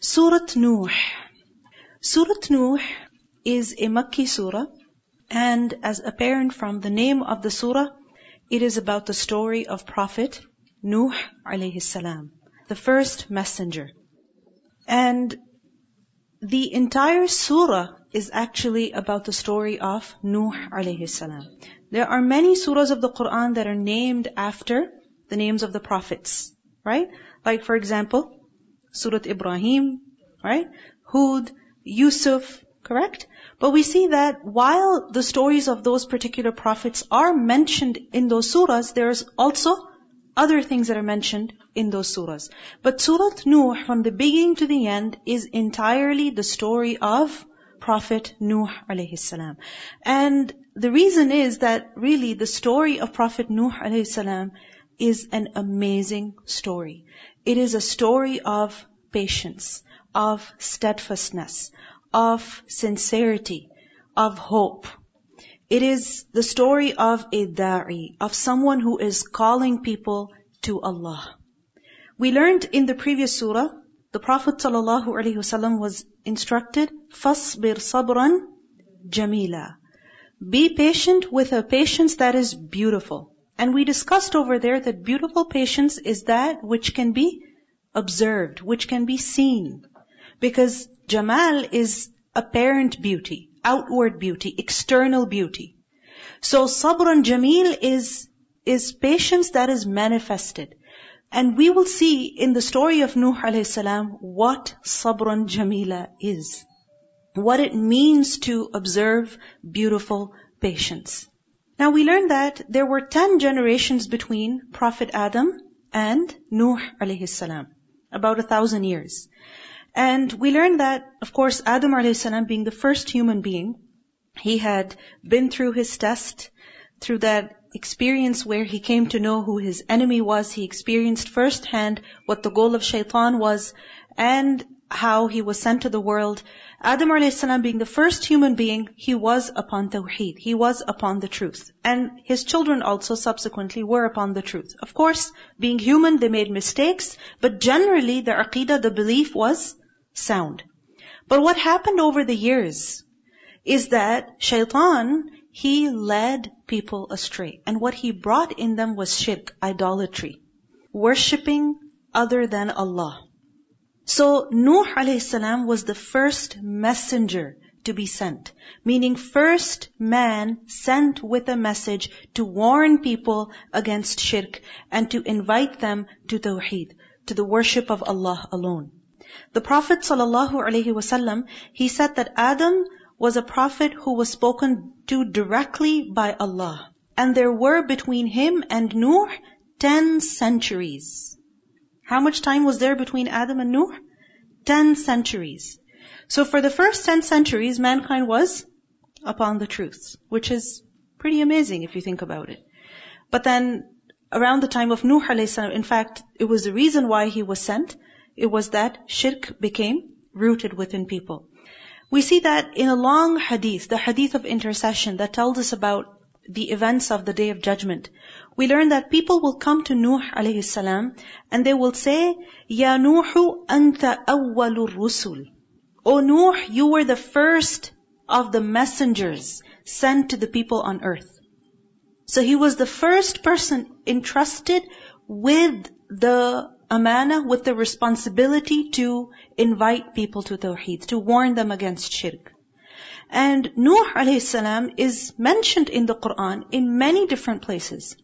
Surah Nuh. Surah Nuh is a Makki surah, and as apparent from the name of the surah, it is about the story of Prophet Nuh alayhi salam, the first messenger. And the entire surah is actually about the story of Nuh alayhi salam. There are many surahs of the Quran that are named after the names of the prophets, right? Like for example, Surah Ibrahim, right? Hud, Yusuf, correct? But we see that while the stories of those particular prophets are mentioned in those surahs, there's also other things that are mentioned in those surahs. But Surah Nuh, from the beginning to the end, is entirely the story of Prophet Nuh alayhi salam. And the reason is that really the story of Prophet Nuh alayhi salam is an amazing story. It is a story of patience, of steadfastness, of sincerity, of hope. It is the story of a da'i, of someone who is calling people to Allah. We learned in the previous surah, the Prophet ﷺ was instructed, فَاصْبِرْ صَبْرًا جَمِيلًا Be patient with a patience that is beautiful. And we discussed over there that beautiful patience is that which can be observed, which can be seen. Because Jamal is apparent beauty, outward beauty, external beauty. So sabrun jamil is, is patience that is manifested. And we will see in the story of Nuh alayhi salam what sabrun jamila is. What it means to observe beautiful patience. Now we learn that there were ten generations between Prophet Adam and Nuh alayhi salam. About a thousand years. And we learned that, of course, Adam a.s. being the first human being, he had been through his test, through that experience where he came to know who his enemy was. He experienced firsthand what the goal of shaitan was and how he was sent to the world. Adam a.s. being the first human being, he was upon tawheed. He was upon the truth. And his children also subsequently were upon the truth. Of course, being human, they made mistakes, but generally the aqidah, the belief was sound. But what happened over the years is that shaitan, he led people astray. And what he brought in them was shirk, idolatry. Worshipping other than Allah. So Nuh a.s. was the first messenger to be sent. Meaning first man sent with a message to warn people against shirk and to invite them to tawheed, to the worship of Allah alone. The Prophet ﷺ, he said that Adam was a prophet who was spoken to directly by Allah. And there were between him and Nuh ten centuries. How much time was there between Adam and Nuh? Ten centuries. So for the first ten centuries, mankind was upon the truth, which is pretty amazing if you think about it. But then around the time of Nuh alayhi in fact, it was the reason why he was sent it was that shirk became rooted within people. We see that in a long hadith, the hadith of intercession that tells us about the events of the day of judgment. We learn that people will come to Nuh alayhi salam and they will say, Ya Nuhu anta awwalur rusul. O Nuh, you were the first of the messengers sent to the people on earth. So he was the first person entrusted with the amana with the responsibility to invite people to tawheed, to warn them against shirk. And Nuh alayhi salam is mentioned in the Quran in many different places.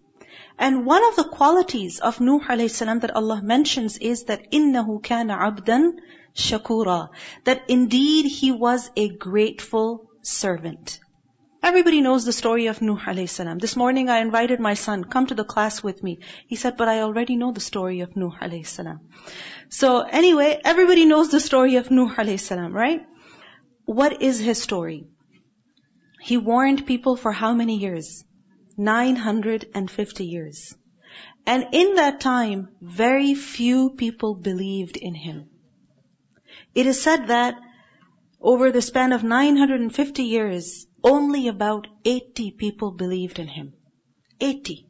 And one of the qualities of Nuh alayhi salam that Allah mentions is that innahu kana abdan shakura. That indeed he was a grateful servant. Everybody knows the story of Nuh alayhi salam. This morning I invited my son, come to the class with me. He said, but I already know the story of Nuh alayhi salam. So anyway, everybody knows the story of Nuh alayhi salam, right? What is his story? He warned people for how many years? 950 years. And in that time, very few people believed in him. It is said that over the span of 950 years, only about 80 people believed in him. 80.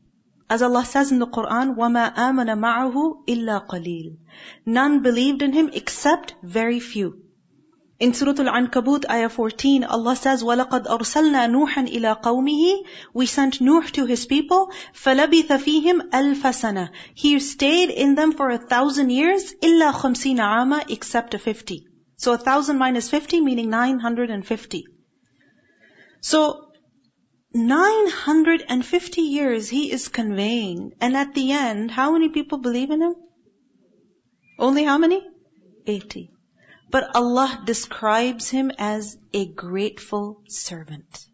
As Allah says in the Quran, وَمَا آمَنَ مَعَهُ إِلَّا قَلِيلٌ None believed in him except very few. In Surah Al-Ankabut, ayah 14, Allah says, وَلَقَدْ أَرْسَلْنَا نُوحًا إِلَىٰ قَوْمِهِ We sent Nuh to his people, فَلَبِثَ فِيهِمْ أَلْفَ سَنَةً He stayed in them for a thousand years, إِلَّا خَمْسِينَ عَامًا Except a fifty. So a thousand minus fifty, meaning 950. So, 950 years he is conveying, and at the end, how many people believe in him? Only how many? 80. But Allah describes him as a grateful servant.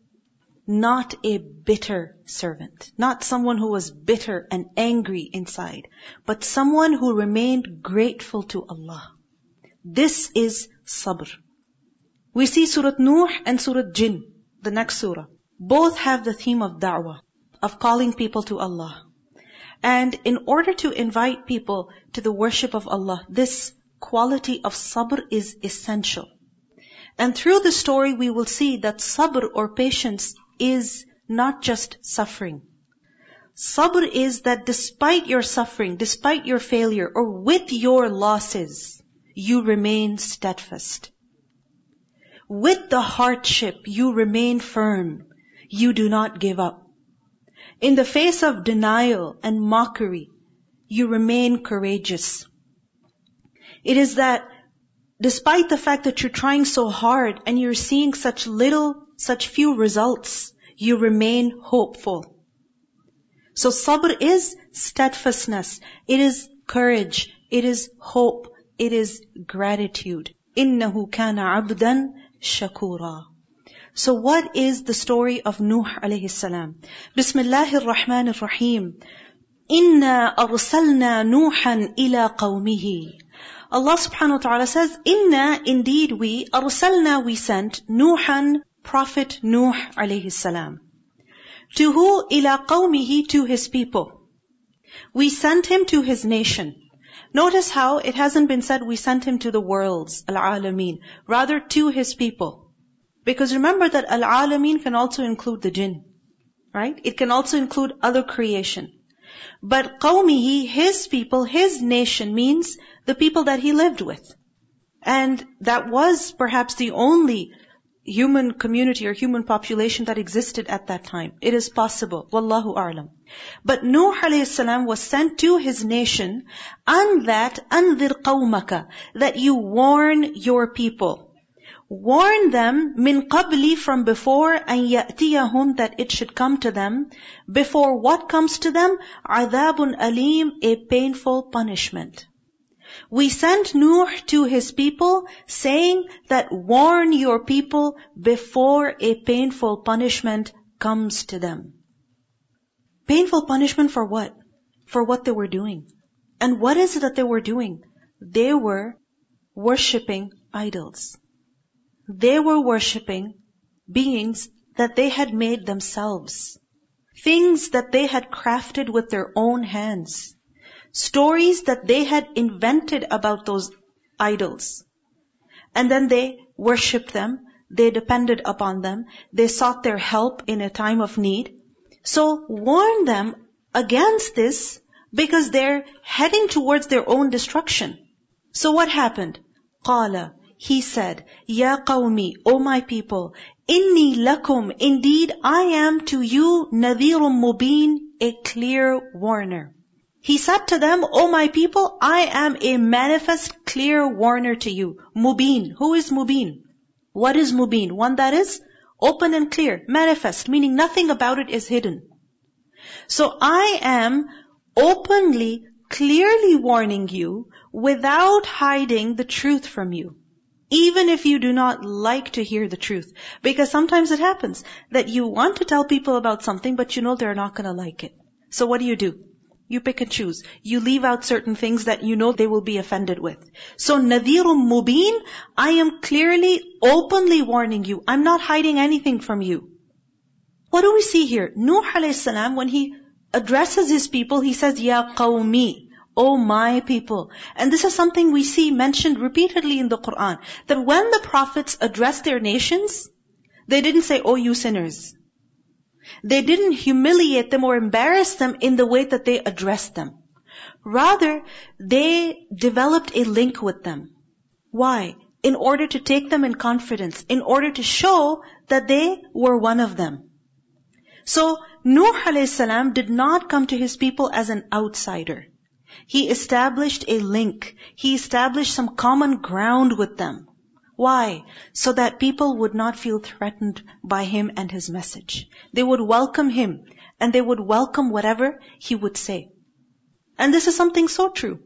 Not a bitter servant. Not someone who was bitter and angry inside. But someone who remained grateful to Allah. This is sabr. We see Surah Nuh and Surah Jinn, the next surah. Both have the theme of da'wah, of calling people to Allah. And in order to invite people to the worship of Allah, this quality of sabr is essential. And through the story we will see that sabr or patience is not just suffering. Sabr is that despite your suffering, despite your failure, or with your losses, you remain steadfast. With the hardship, you remain firm. You do not give up. In the face of denial and mockery, you remain courageous. It is that despite the fact that you're trying so hard and you're seeing such little, such few results, you remain hopeful. So sabr is steadfastness. It is courage. It is hope. It is gratitude. إِنَّهُ كَانَ عَبْدًا شَكُورًا So what is the story of Nuh alayhi salam? Bismillahir Rahmanir Rahim. إِنَّا أَرْسَلْنَا نُوحًا إِلَى قَوْمِهِ Allah subhanahu wa ta'ala says, Inna, indeed we, arsalna, we sent, Nuhan, Prophet Nuh alayhi salam. To who? Ila qawmihi, to his people. We sent him to his nation. Notice how it hasn't been said we sent him to the worlds, al-alameen, rather to his people. Because remember that al-alameen can also include the jinn. Right? It can also include other creation. But qawmihi, his people, his nation means the people that he lived with. And that was perhaps the only human community or human population that existed at that time. It is possible. Wallahu a'lam. But Nuh alayhi was sent to his nation and that anzir qawmaka that you warn your people. Warn them min qabli from before and ya'tiyahum that it should come to them. Before what comes to them? Adabun alim, a painful punishment. We sent Nuh to his people saying that warn your people before a painful punishment comes to them. Painful punishment for what? For what they were doing. And what is it that they were doing? They were worshipping idols They were worshipping beings that they had made themselves. Things that they had crafted with their own hands. Stories that they had invented about those idols. And then they worshipped them. They depended upon them. They sought their help in a time of need. So warn them against this because they're heading towards their own destruction. So what happened? قَالَ he said, Ya qawmi, O my people, inni lakum, indeed I am to you nadhirum mubin, a clear warner. He said to them, O my people, I am a manifest clear warner to you. Mubin. Who is Mubin? What is Mubin? One that is open and clear, manifest, meaning nothing about it is hidden. So I am openly, clearly warning you without hiding the truth from you. Even if you do not like to hear the truth. Because sometimes it happens that you want to tell people about something, but you know they're not to like it. So what do you do? You pick and choose. You leave out certain things that you know they will be offended with. So nadhirum mubin, I am clearly, openly warning you. I'm not hiding anything from you. What do we see here? Nuh alayhi salam, when he addresses his people, he says, Ya qawmi. O my people. And this is something we see mentioned repeatedly in the Quran. That when the prophets addressed their nations, they didn't say, Oh you sinners. They didn't humiliate them or embarrass them in the way that they addressed them. Rather, they developed a link with them. Why? In order to take them in confidence, in order to show that they were one of them. So, Nuh salam did not come to his people as an outsider. He established a link. He established some common ground with them. Why? So that people would not feel threatened by him and his message. They would welcome him and they would welcome whatever he would say. And this is something so true.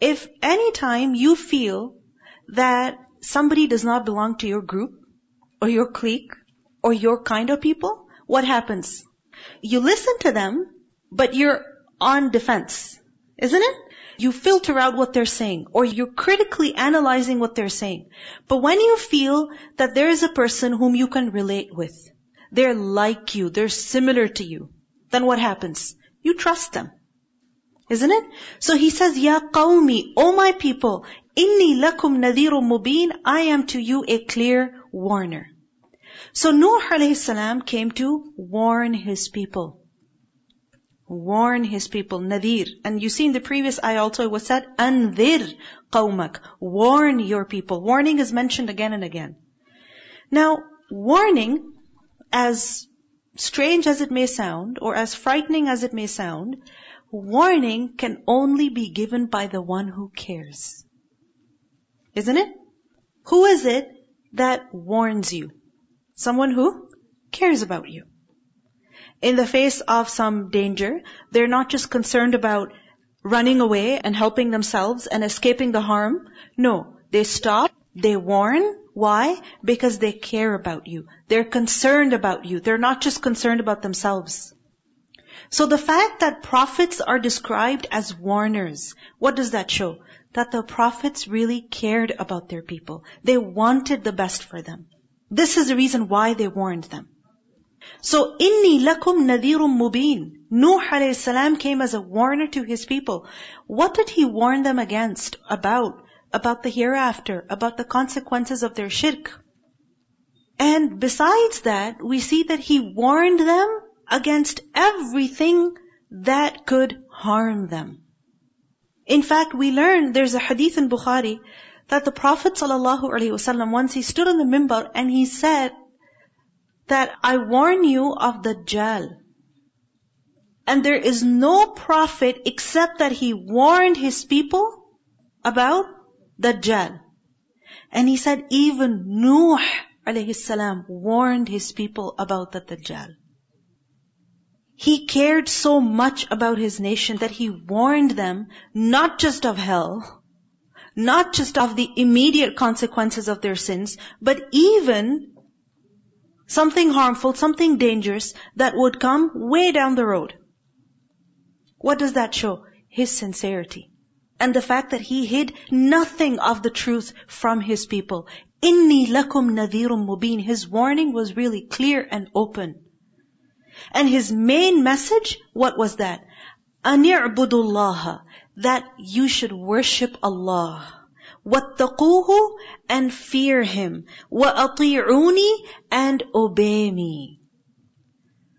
If any time you feel that somebody does not belong to your group or your clique or your kind of people, what happens? You listen to them, but you're on defense. Isn't it? You filter out what they're saying or you're critically analyzing what they're saying. But when you feel that there is a person whom you can relate with, they're like you, they're similar to you, then what happens? You trust them. Isn't it? So he says, Ya qawmi, O my people, inni lakum nadhirum mubin, I am to you a clear warner. So Nuh alayhi salam came to warn his people warn his people, nadir. And you see in the previous ayah also it was said, anzir qawmak, warn your people. Warning is mentioned again and again. Now, warning, as strange as it may sound, or as frightening as it may sound, warning can only be given by the one who cares. Isn't it? Who is it that warns you? Someone who cares about you in the face of some danger, they're not just concerned about running away and helping themselves and escaping the harm. No, they stop, they warn. Why? Because they care about you. They're concerned about you. They're not just concerned about themselves. So the fact that prophets are described as warners, what does that show? That the prophets really cared about their people. They wanted the best for them. This is the reason why they warned them. So, inni lakum nadhirum mubin. Nuh alayhi came as a warner to his people. What did he warn them against? About? About the hereafter, about the consequences of their shirk. And besides that, we see that he warned them against everything that could harm them. In fact, we learn there's a hadith in Bukhari that the Prophet ﷺ once he stood on the mimbar and he said that I warn you of the Dajjal. And there is no prophet except that he warned his people about the Dajjal. And he said even Nuh alayhi salam warned his people about the Dajjal. He cared so much about his nation that he warned them not just of hell, not just of the immediate consequences of their sins, but even something harmful, something dangerous that would come way down the road. What does that show? His sincerity. And the fact that he hid nothing of the truth from his people. Inni lakum nadhirum mubin. His warning was really clear and open. And his main message, what was that? Anir'budullaha. That you should worship Allah. وَاتَّقُوهُ and fear Him. وَأَطِيعُونِي and obey me.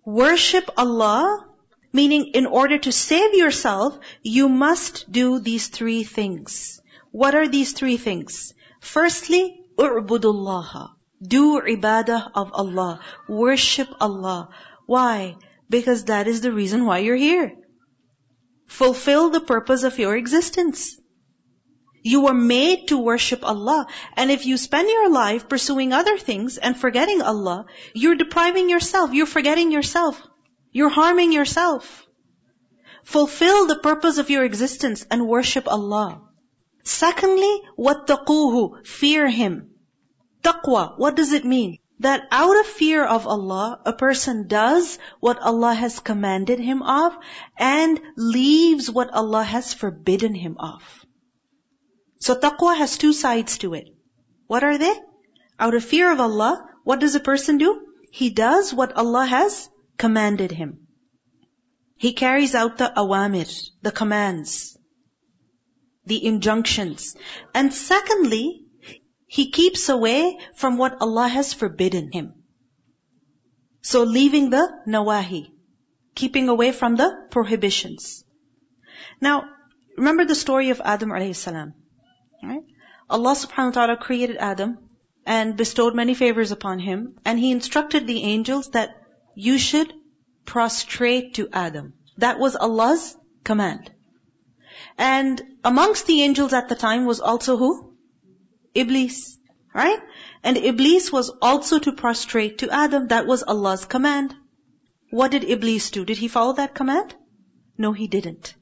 Worship Allah, meaning in order to save yourself, you must do these three things. What are these three things? Firstly, u'budullaha. Do ibadah of Allah. Worship Allah. Why? Because that is the reason why you're here. Fulfill the purpose of your existence. You were made to worship Allah. And if you spend your life pursuing other things and forgetting Allah, you're depriving yourself. You're forgetting yourself. You're harming yourself. Fulfill the purpose of your existence and worship Allah. Secondly, وَاتَّقُوهُ Fear Him. Taqwa, what does it mean? That out of fear of Allah, a person does what Allah has commanded him of and leaves what Allah has forbidden him of. So taqwa has two sides to it. What are they? Out of fear of Allah, what does a person do? He does what Allah has commanded him. He carries out the awamir, the commands, the injunctions. And secondly, he keeps away from what Allah has forbidden him. So leaving the nawahi. Keeping away from the prohibitions. Now, remember the story of Adam alayhi salam. Right? Allah subhanahu wa ta'ala created Adam and bestowed many favors upon him. And he instructed the angels that you should prostrate to Adam. That was Allah's command. And amongst the angels at the time was also who? Iblis. Right? And Iblis was also to prostrate to Adam. That was Allah's command. What did Iblis do? Did he follow that command? No, he didn't.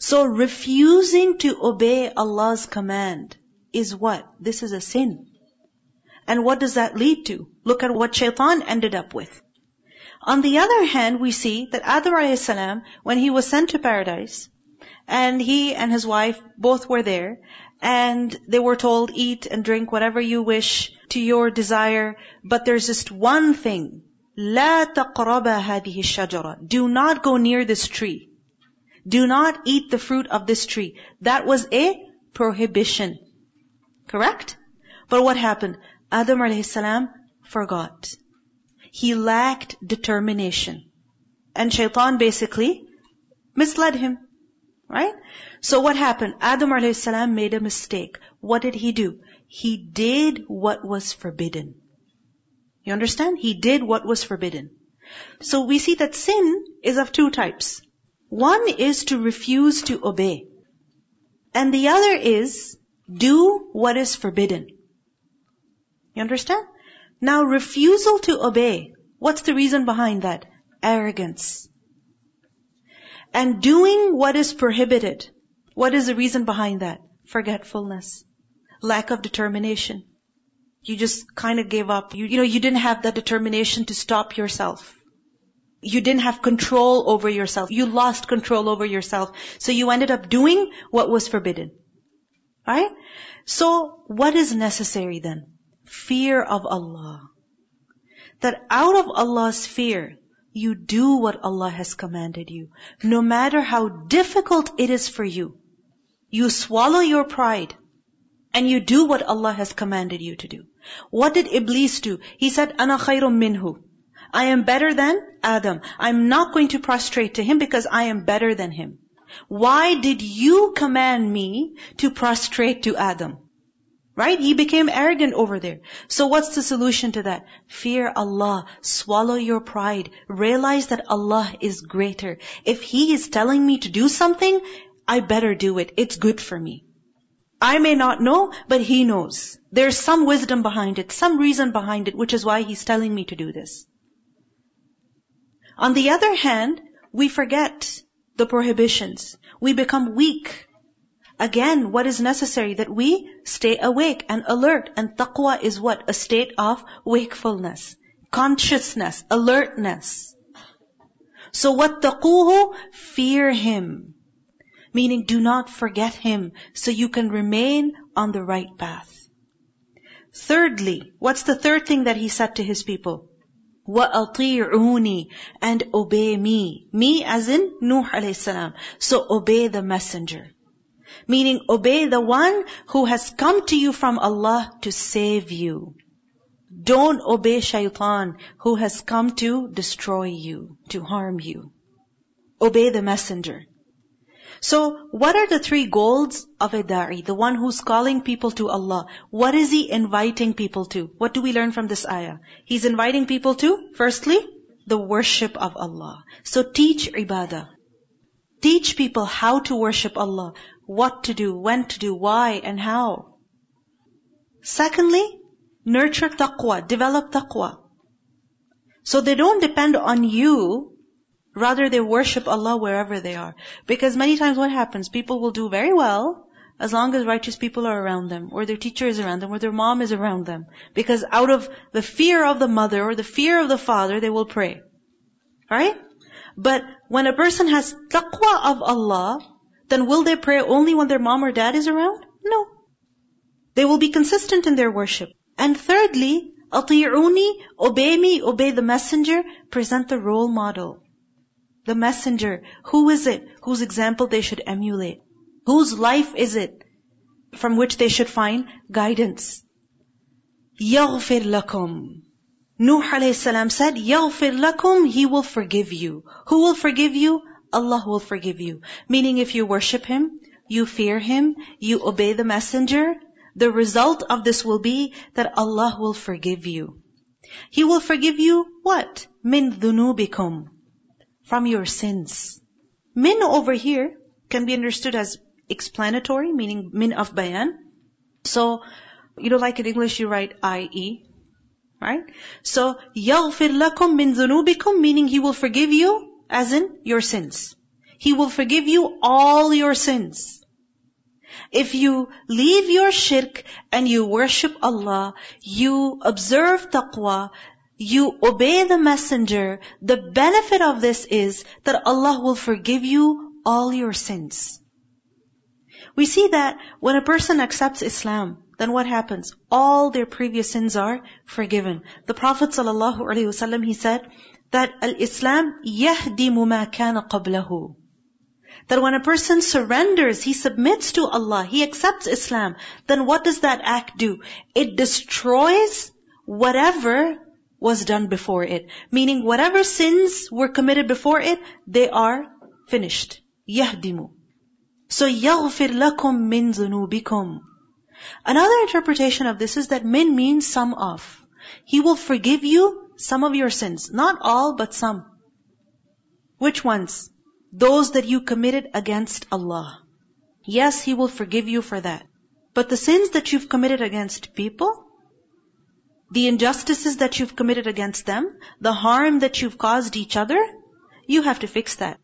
So refusing to obey Allah's command is what? This is a sin. And what does that lead to? Look at what shaitan ended up with. On the other hand, we see that Adam a.s. when he was sent to paradise, and he and his wife both were there, and they were told, eat and drink whatever you wish to your desire, but there's just one thing. لا تقرب هذه الشجرة. Do not go near this tree. Do not eat the fruit of this tree. That was a prohibition. Correct? But what happened? Adam a.s. forgot. He lacked determination. And shaitan basically misled him. Right? So what happened? Adam a.s. made a mistake. What did he do? He did what was forbidden. You understand? He did what was forbidden. So we see that sin is of two types. One is to refuse to obey. And the other is do what is forbidden. You understand? Now refusal to obey. What's the reason behind that? Arrogance. And doing what is prohibited. What is the reason behind that? Forgetfulness. Lack of determination. You just kind of gave up. You, you know, you didn't have that determination to stop yourself. You didn't have control over yourself. You lost control over yourself. So you ended up doing what was forbidden. Right? So what is necessary then? Fear of Allah. That out of Allah's fear, you do what Allah has commanded you. No matter how difficult it is for you. You swallow your pride and you do what Allah has commanded you to do. What did Iblis do? He said, Ana khayrum minhu. I am better than Adam. I'm not going to prostrate to him because I am better than him. Why did you command me to prostrate to Adam? Right? He became arrogant over there. So what's the solution to that? Fear Allah. Swallow your pride. Realize that Allah is greater. If He is telling me to do something, I better do it. It's good for me. I may not know, but He knows. There's some wisdom behind it, some reason behind it, which is why He's telling me to do this. On the other hand, we forget the prohibitions. We become weak. Again, what is necessary? That we stay awake and alert. And taqwa is what? A state of wakefulness, consciousness, alertness. So what taqūhu? Fear Him. Meaning do not forget Him so you can remain on the right path. Thirdly, what's the third thing that he said to his people? وَأَطِيعُونِي And obey me. Me as in Nuh alayhi salam. So obey the messenger. Meaning obey the one who has come to you from Allah to save you. Don't obey shaitan who has come to destroy you, to harm you. Obey the messenger. So, what are the three goals of a da'i? The one who's calling people to Allah. What is he inviting people to? What do we learn from this ayah? He's inviting people to, firstly, the worship of Allah. So teach ibadah. Teach people how to worship Allah, what to do, when to do, why, and how. Secondly, nurture taqwa, develop taqwa. So they don't depend on you Rather, they worship Allah wherever they are. Because many times what happens? People will do very well as long as righteous people are around them, or their teacher is around them, or their mom is around them. Because out of the fear of the mother or the fear of the father, they will pray. Right? But when a person has taqwa of Allah, then will they pray only when their mom or dad is around? No. They will be consistent in their worship. And thirdly, ati'uni, obey me, obey the messenger, present the role model The messenger. Who is it whose example they should emulate? Whose life is it from which they should find guidance? يَغْفِرْ لَكُمْ Nuh alayhi salam said, يَغْفِرْ لَكُمْ He will forgive you. Who will forgive you? Allah will forgive you. Meaning if you worship Him, you fear Him, you obey the messenger, the result of this will be that Allah will forgive you. He will forgive you what? Min dhunubikum. From your sins. Min over here can be understood as explanatory, meaning min of bayan. So, you know, like in English you write I-E, right? So, يَغْفِرْ لَكُم مِّن ذُنُوبِكُم meaning He will forgive you as in your sins. He will forgive you all your sins. If you leave your shirk and you worship Allah, you observe taqwa, you obey the messenger, the benefit of this is that Allah will forgive you all your sins. We see that when a person accepts Islam, then what happens? All their previous sins are forgiven. The Prophet ﷺ, he said that al-Islam yahdimu ma kana qablahu. That when a person surrenders, he submits to Allah, he accepts Islam, then what does that act do? It destroys whatever was done before it. Meaning whatever sins were committed before it, they are finished. Yahdimu. So يَغْفِرْ لَكُم مِّن ذُنُوبِكُم Another interpretation of this is that min means some of. He will forgive you some of your sins. Not all, but some. Which ones? Those that you committed against Allah. Yes, He will forgive you for that. But the sins that you've committed against people, the injustices that you've committed against them, the harm that you've caused each other, you have to fix that.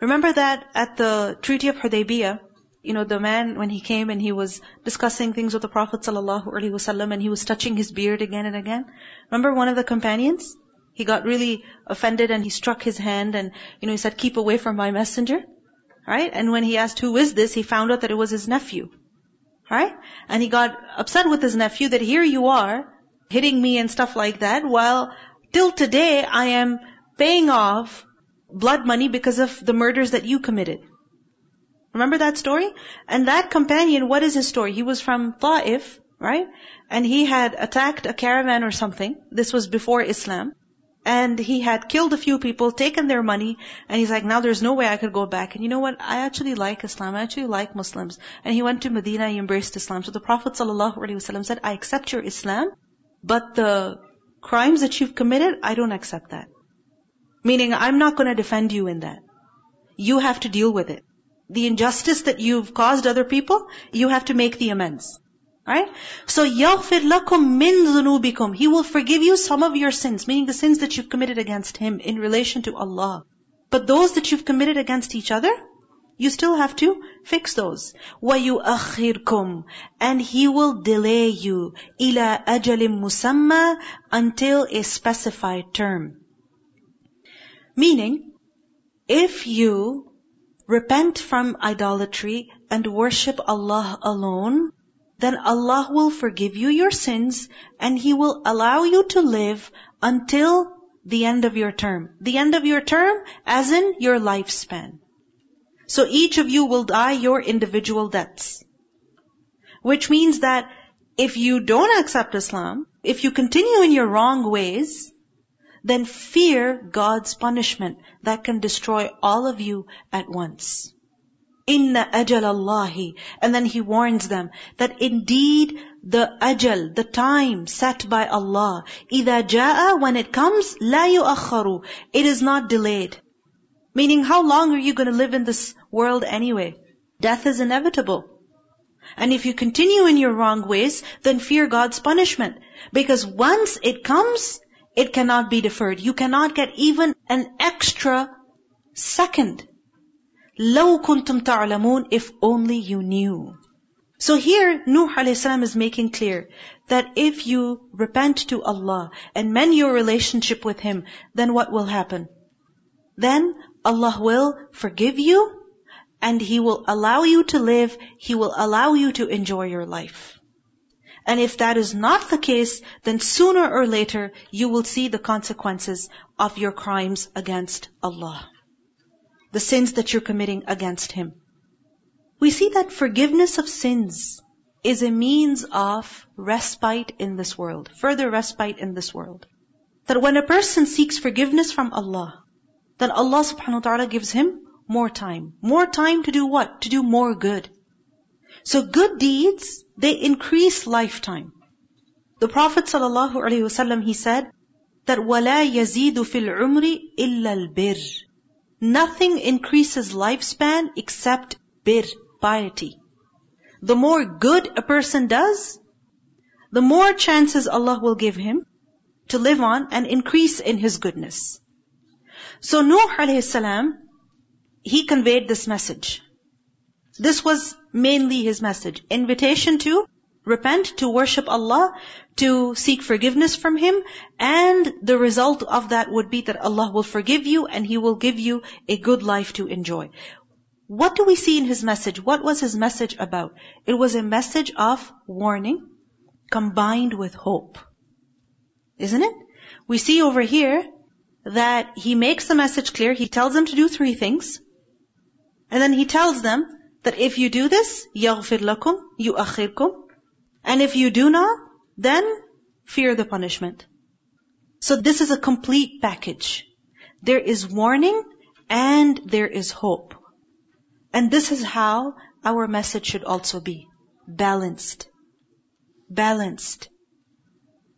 Remember that at the Treaty of Hudaybiyah, you know, the man when he came and he was discussing things with the Prophet ﷺ and he was touching his beard again and again. Remember one of the companions? He got really offended and he struck his hand and, you know, he said, keep away from my messenger. Right? And when he asked who is this, he found out that it was his nephew. Right? And he got upset with his nephew that here you are, hitting me and stuff like that, while till today I am paying off blood money because of the murders that you committed. Remember that story? And that companion, what is his story? He was from Ta'if, right? And he had attacked a caravan or something. This was before Islam. And he had killed a few people, taken their money, and he's like, now there's no way I could go back. And you know what? I actually like Islam. I actually like Muslims. And he went to Medina, he embraced Islam. So the Prophet ﷺ said, I accept your Islam, but the crimes that you've committed, I don't accept that. Meaning, I'm not going to defend you in that. You have to deal with it. The injustice that you've caused other people, you have to make the amends. Right? So, يَغْفِرْ لَكُم مِّن ذُنُوبِكُم He will forgive you some of your sins, meaning the sins that you've committed against Him in relation to Allah. But those that you've committed against each other, you still have to fix those. وَيُؤَخِّرْكُمْ And He will delay you إِلَى أَجَلٍ مُسَمَّى Until a specified term. Meaning, if you repent from idolatry and worship Allah alone, then Allah will forgive you your sins and He will allow you to live until the end of your term. The end of your term as in your lifespan. So each of you will die your individual deaths. Which means that if you don't accept Islam, if you continue in your wrong ways, then fear God's punishment that can destroy all of you at once. Inna ajal Allahi. And then he warns them that indeed the ajal, the time set by Allah, إِذَا جَاءَ When it comes, لَا يُؤَخَّرُ It is not delayed. Meaning, how long are you going to live in this world anyway? Death is inevitable. And if you continue in your wrong ways, then fear God's punishment. Because once it comes, it cannot be deferred. You cannot get even an extra second. لو كنتم تعلمون if only you knew. So here Nuh a.s. is making clear that if you repent to Allah and mend your relationship with Him, then what will happen? Then Allah will forgive you and He will allow you to live, He will allow you to enjoy your life. And if that is not the case, then sooner or later you will see the consequences of your crimes against Allah. The sins that you're committing against Him. We see that forgiveness of sins is a means of respite in this world, further respite in this world. that when a person seeks forgiveness from Allah, then Allah subhanahu wa ta'ala gives him more time. More time to do what? To do more good. So good deeds, they increase lifetime. The Prophet sallallahu alaihi wasallam he said that وَلَا يَزِيدُ فِي الْعُمْرِ إِلَّا الْبِرِّ Nothing increases lifespan except bir, piety. The more good a person does, the more chances Allah will give him to live on and increase in his goodness. So Nuh alayhi salam, he conveyed this message. This was mainly his message. Invitation to repent, to worship Allah, to seek forgiveness from Him, and the result of that would be that Allah will forgive you and He will give you a good life to enjoy. What do we see in His message? What was His message about? It was a message of warning combined with hope. Isn't it? We see over here that He makes the message clear. He tells them to do three things. And then He tells them that if you do this, يَغْفِرْ لَكُمْ يُؤَخِّرْكُمْ and if you do not, then fear the punishment. So this is a complete package. There is warning and there is hope. And this is how our message should also be. Balanced. Balanced.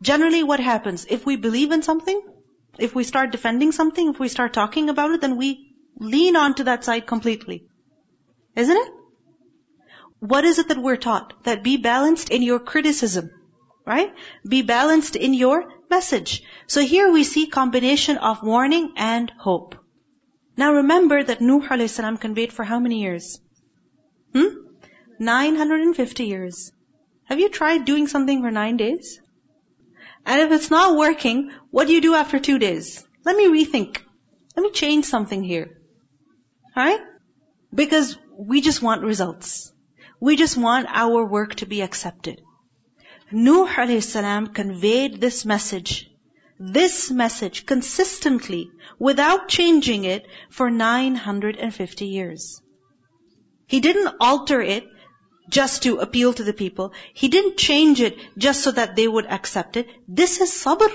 Generally what happens, if we believe in something, if we start defending something, if we start talking about it, then we lean onto that side completely. Isn't it? What is it that we're taught? That be balanced in your criticism. Right? Be balanced in your message. So here we see combination of warning and hope. Now remember that Nuh a.s. conveyed for how many years? Hmm? 950 years. Have you tried doing something for nine days? And if it's not working, what do you do after two days? Let me rethink. Let me change something here. Alright? Because we just want results. We just want our work to be accepted. Nuh a.s. conveyed this message, this message consistently without changing it for 950 years. He didn't alter it just to appeal to the people. He didn't change it just so that they would accept it. This is sabr.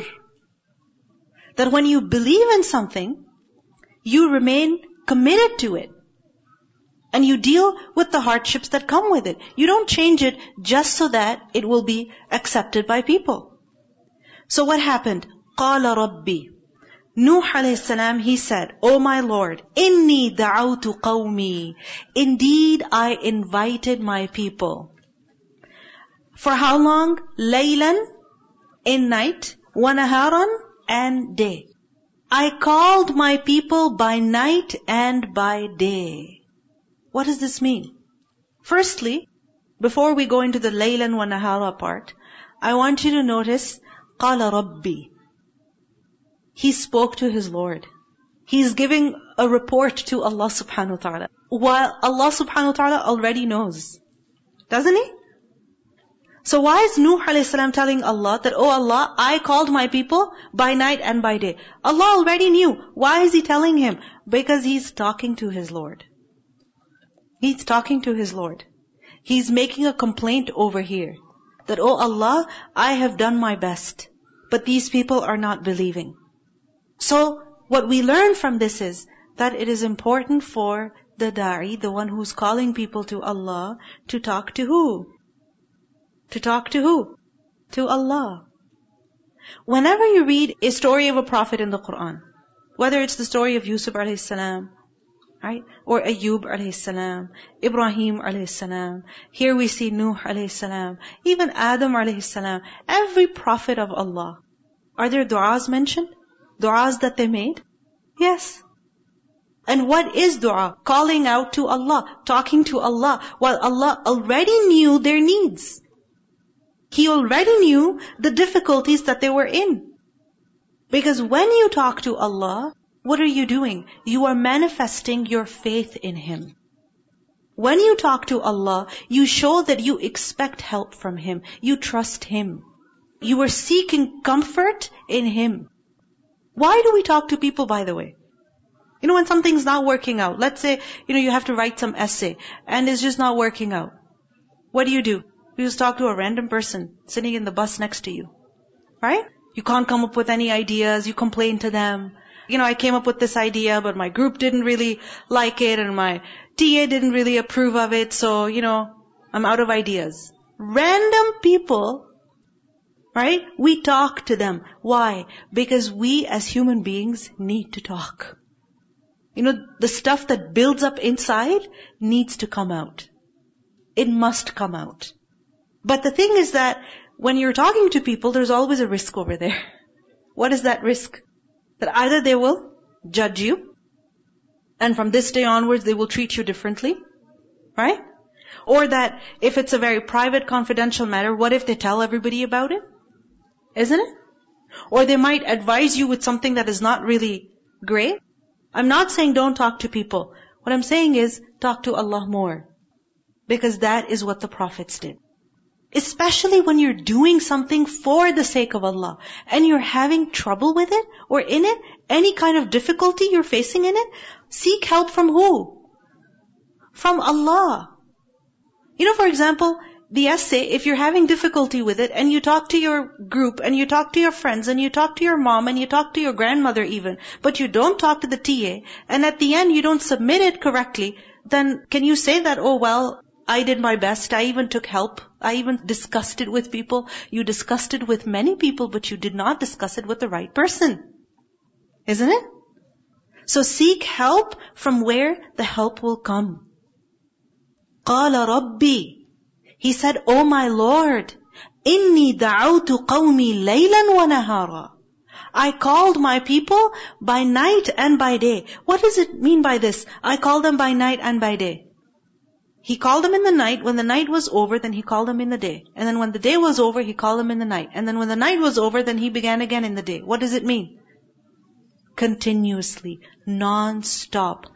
That when you believe in something, you remain committed to it. And you deal with the hardships that come with it. You don't change it just so that it will be accepted by people. So what happened? قَالَ رَبِّي Nuh alayhi salam, he said, O my Lord, inni da'awtu qawmi. Indeed, I invited my people. For how long? Laylan, in night, wanaharan, and day. I called my people by night and by day. What does this mean? Firstly, before we go into the Laylan wa Nahara part, I want you to notice, قَالَ رَبِّي he spoke to his Lord. He's giving a report to Allah subhanahu wa ta'ala. While Allah subhanahu wa ta'ala already knows. Doesn't he? So why is Nuh a.s. telling Allah that, Oh Allah, I called my people by night and by day. Allah already knew. Why is He telling him? Because He's talking to His Lord. He's talking to his Lord. He's making a complaint over here. That, oh Allah, I have done my best. But these people are not believing. So, what we learn from this is that it is important for the da'i, the one who's calling people to Allah, to talk to who? To talk to who? To Allah. Whenever you read a story of a prophet in the Quran, whether it's the story of Yusuf alayhi salam, Right? Or Ayub alayhi salam, Ibrahim alayhi salam. Here we see Nuh alayhi salam, even Adam alayhi salam. Every prophet of Allah. Are there du'as mentioned? Du'as that they made? Yes. And what is dua? Calling out to Allah, talking to Allah, while Allah already knew their needs. He already knew the difficulties that they were in. Because when you talk to Allah, what are you doing? You are manifesting your faith in Him. When you talk to Allah, you show that you expect help from Him. You trust Him. You are seeking comfort in Him. Why do we talk to people, by the way? You know, when something's not working out, let's say, you know, you have to write some essay and it's just not working out. What do you do? You just talk to a random person sitting in the bus next to you. Right? You can't come up with any ideas. You complain to them. You know, I came up with this idea, but my group didn't really like it and my TA didn't really approve of it. So, you know, I'm out of ideas. Random people, right? We talk to them. Why? Because we as human beings need to talk. You know, the stuff that builds up inside needs to come out. It must come out. But the thing is that when you're talking to people, there's always a risk over there. What is that risk? That either they will judge you, and from this day onwards they will treat you differently, right? Or that if it's a very private, confidential matter, what if they tell everybody about it? Isn't it? Or they might advise you with something that is not really great. I'm not saying don't talk to people. What I'm saying is talk to Allah more. Because that is what the prophets did. Especially when you're doing something for the sake of Allah and you're having trouble with it or in it, any kind of difficulty you're facing in it, seek help from who? From Allah. You know, for example, the essay, if you're having difficulty with it and you talk to your group and you talk to your friends and you talk to your mom and you talk to your grandmother even, but you don't talk to the TA and at the end you don't submit it correctly, then can you say that, oh well, I did my best. I even took help. I even discussed it with people. You discussed it with many people, but you did not discuss it with the right person. Isn't it? So seek help from where the help will come. قال ربي He said, Oh my Lord, إني دعوت قومي ليلا ونهارا I called my people by night and by day. What does it mean by this? I call them by night and by day. He called them in the night. When the night was over, then he called them in the day. And then when the day was over, he called them in the night. And then when the night was over, then he began again in the day. What does it mean? Continuously, non-stop.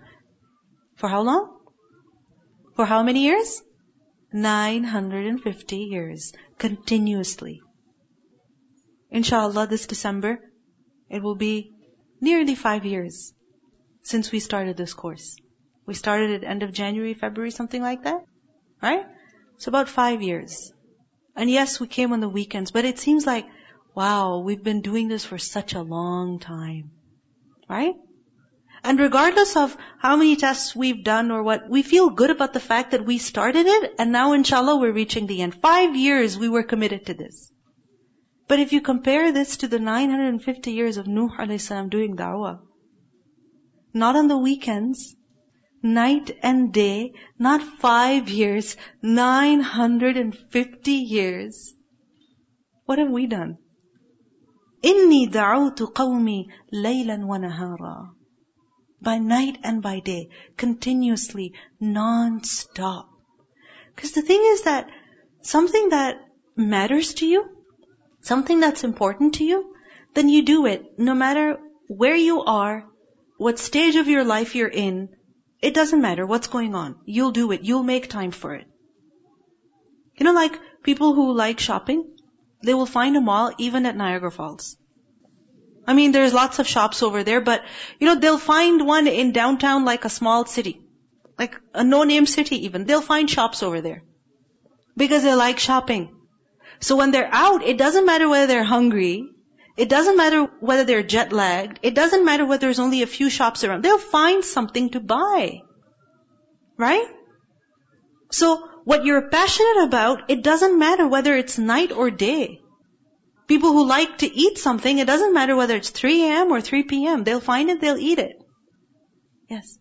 For how long? For how many years? 950 years. Continuously. Inshallah, this December, it will be nearly five years since we started this course. We started at end of January, February, something like that. Right? So about five years. And yes, we came on the weekends, but it seems like, wow, we've been doing this for such a long time. Right? And regardless of how many tests we've done or what, we feel good about the fact that we started it and now inshallah we're reaching the end. Five years we were committed to this. But if you compare this to the 950 years of Nuh a.s. doing da'wah, not on the weekends, night and day, not five years, 950 years. What have we done? إِنِّي دَعَوْتُ قَوْمِي لَيْلًا وَنَهَارًا by night and by day, continuously, non-stop. Because the thing is that something that matters to you, something that's important to you, then you do it no matter where you are, what stage of your life you're in, it doesn't matter what's going on. You'll do it. You'll make time for it. You know, like people who like shopping, they will find a mall even at Niagara Falls. I mean, there's lots of shops over there, but you know, they'll find one in downtown like a small city. Like a no-name city even. They'll find shops over there. Because they like shopping. So when they're out, it doesn't matter whether they're hungry, it doesn't matter whether they're jet lagged. It doesn't matter whether there's only a few shops around. They'll find something to buy. Right? So, what you're passionate about, it doesn't matter whether it's night or day. People who like to eat something, it doesn't matter whether it's 3 a.m. or 3 p.m. They'll find it, they'll eat it. Yes.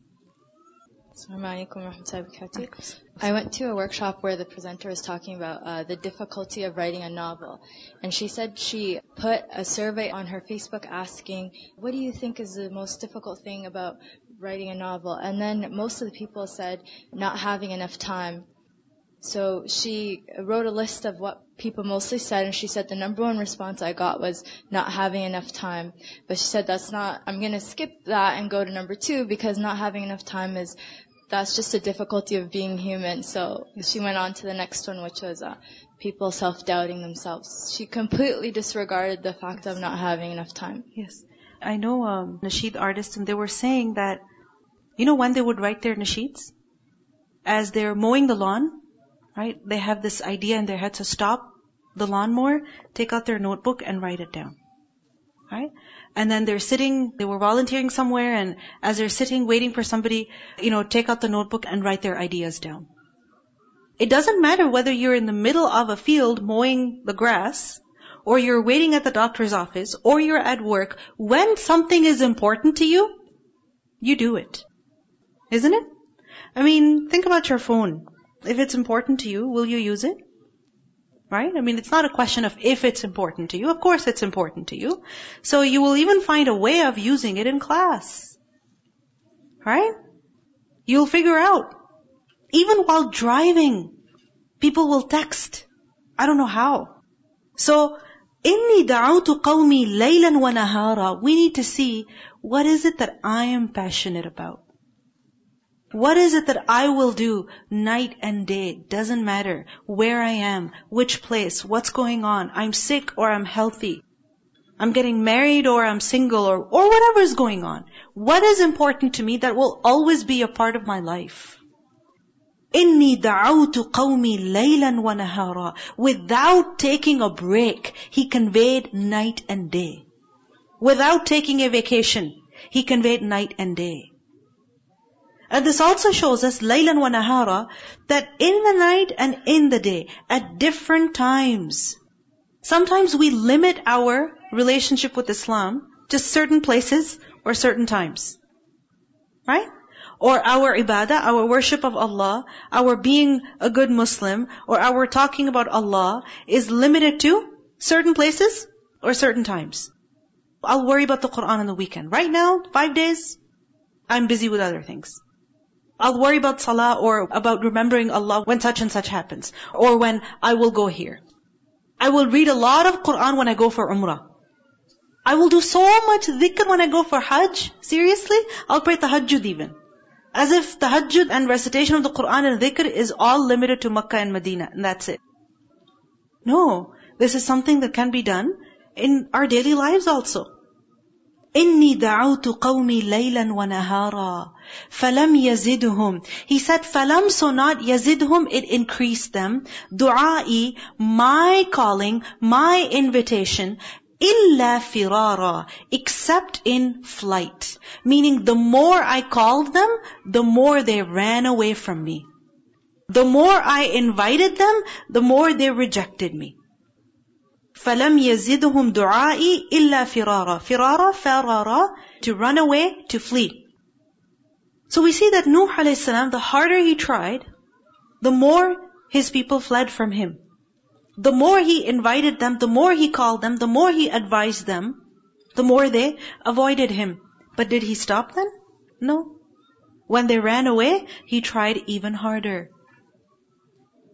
I went to a workshop where the presenter was talking about uh, the difficulty of writing a novel. And she said she put a survey on her Facebook asking, what do you think is the most difficult thing about writing a novel? And then most of the people said not having enough time. So she wrote a list of what people mostly said and she said the number one response I got was not having enough time. But she said that's not, I'm gonna skip that and go to number two because not having enough time is that's just a difficulty of being human. So she went on to the next one, which was uh, people self-doubting themselves. She completely disregarded the fact of not having enough time. Yes. I know um, nasheed artists, and they were saying that, you know, when they would write their nasheeds, as they're mowing the lawn, right? They have this idea in their head to stop the lawnmower, take out their notebook, and write it down. Right? And then they're sitting, they were volunteering somewhere and as they're sitting waiting for somebody, you know, take out the notebook and write their ideas down. It doesn't matter whether you're in the middle of a field mowing the grass, or you're waiting at the doctor's office, or you're at work. When something is important to you, you do it. Isn't it? I mean, think about your phone. If it's important to you, will you use it? Right? I mean, it's not a question of if it's important to you. Of course it's important to you. So you will even find a way of using it in class. Right? You'll figure out. Even while driving, people will text. I don't know how. So, إِنِّي دَعَوْتُ قَوْمِي لَيْلًا وَنَهَارًا We need to see, what is it that I am passionate about? What is it that I will do night and day? Doesn't matter where I am, which place, what's going on. I'm sick or I'm healthy. I'm getting married or I'm single or, or whatever is going on. What is important to me that will always be a part of my life? إِنِّي دَعَوْتُ قَوْمِي لَيْلًا وَنَهَارًا Without taking a break, he conveyed night and day. Without taking a vacation, he conveyed night and day. And this also shows us laylan wa nahara that in the night and in the day, at different times. Sometimes we limit our relationship with Islam to certain places or certain times. Right? Or our ibadah, our worship of Allah, our being a good Muslim, or our talking about Allah is limited to certain places or certain times. I'll worry about the Quran on the weekend. Right now, five days, I'm busy with other things. I'll worry about salah or about remembering Allah when such and such happens. Or when I will go here. I will read a lot of Quran when I go for Umrah. I will do so much dhikr when I go for Hajj. Seriously? I'll pray tahajjud even. As if tahajjud and recitation of the Quran and dhikr is all limited to Makkah and Medina, and that's it. No, this is something that can be done in our daily lives also. إِنِّي دَعَوْتُ قَوْمِي لَيْلًا وَنَهَارًا فَلَمْ يَزِدْهُمْ He said, فَلَمْ so not يَزِدْهُمْ It increased them. دُعَائِ My calling, my invitation, إِلَّا فِرَارًا Except in flight. Meaning the more I called them, the more they ran away from me. The more I invited them, the more they rejected me. فَلَمْ يَزِدْهُمْ دُعَائِي إِلَّا فِرَارًا Firara, farara, to run away, to flee. So we see that Nuh a.s., the harder he tried, the more his people fled from him. The more he invited them, the more he called them, the more he advised them, the more they avoided him. But did he stop them? No. When they ran away, he tried even harder.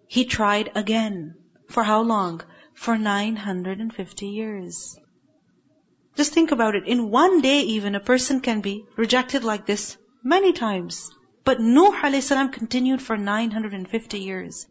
He tried again. For how long? For 950 years. Just think about it. In one day even, a person can be rejected like this many times. But Nuh a.s. continued for 950 years.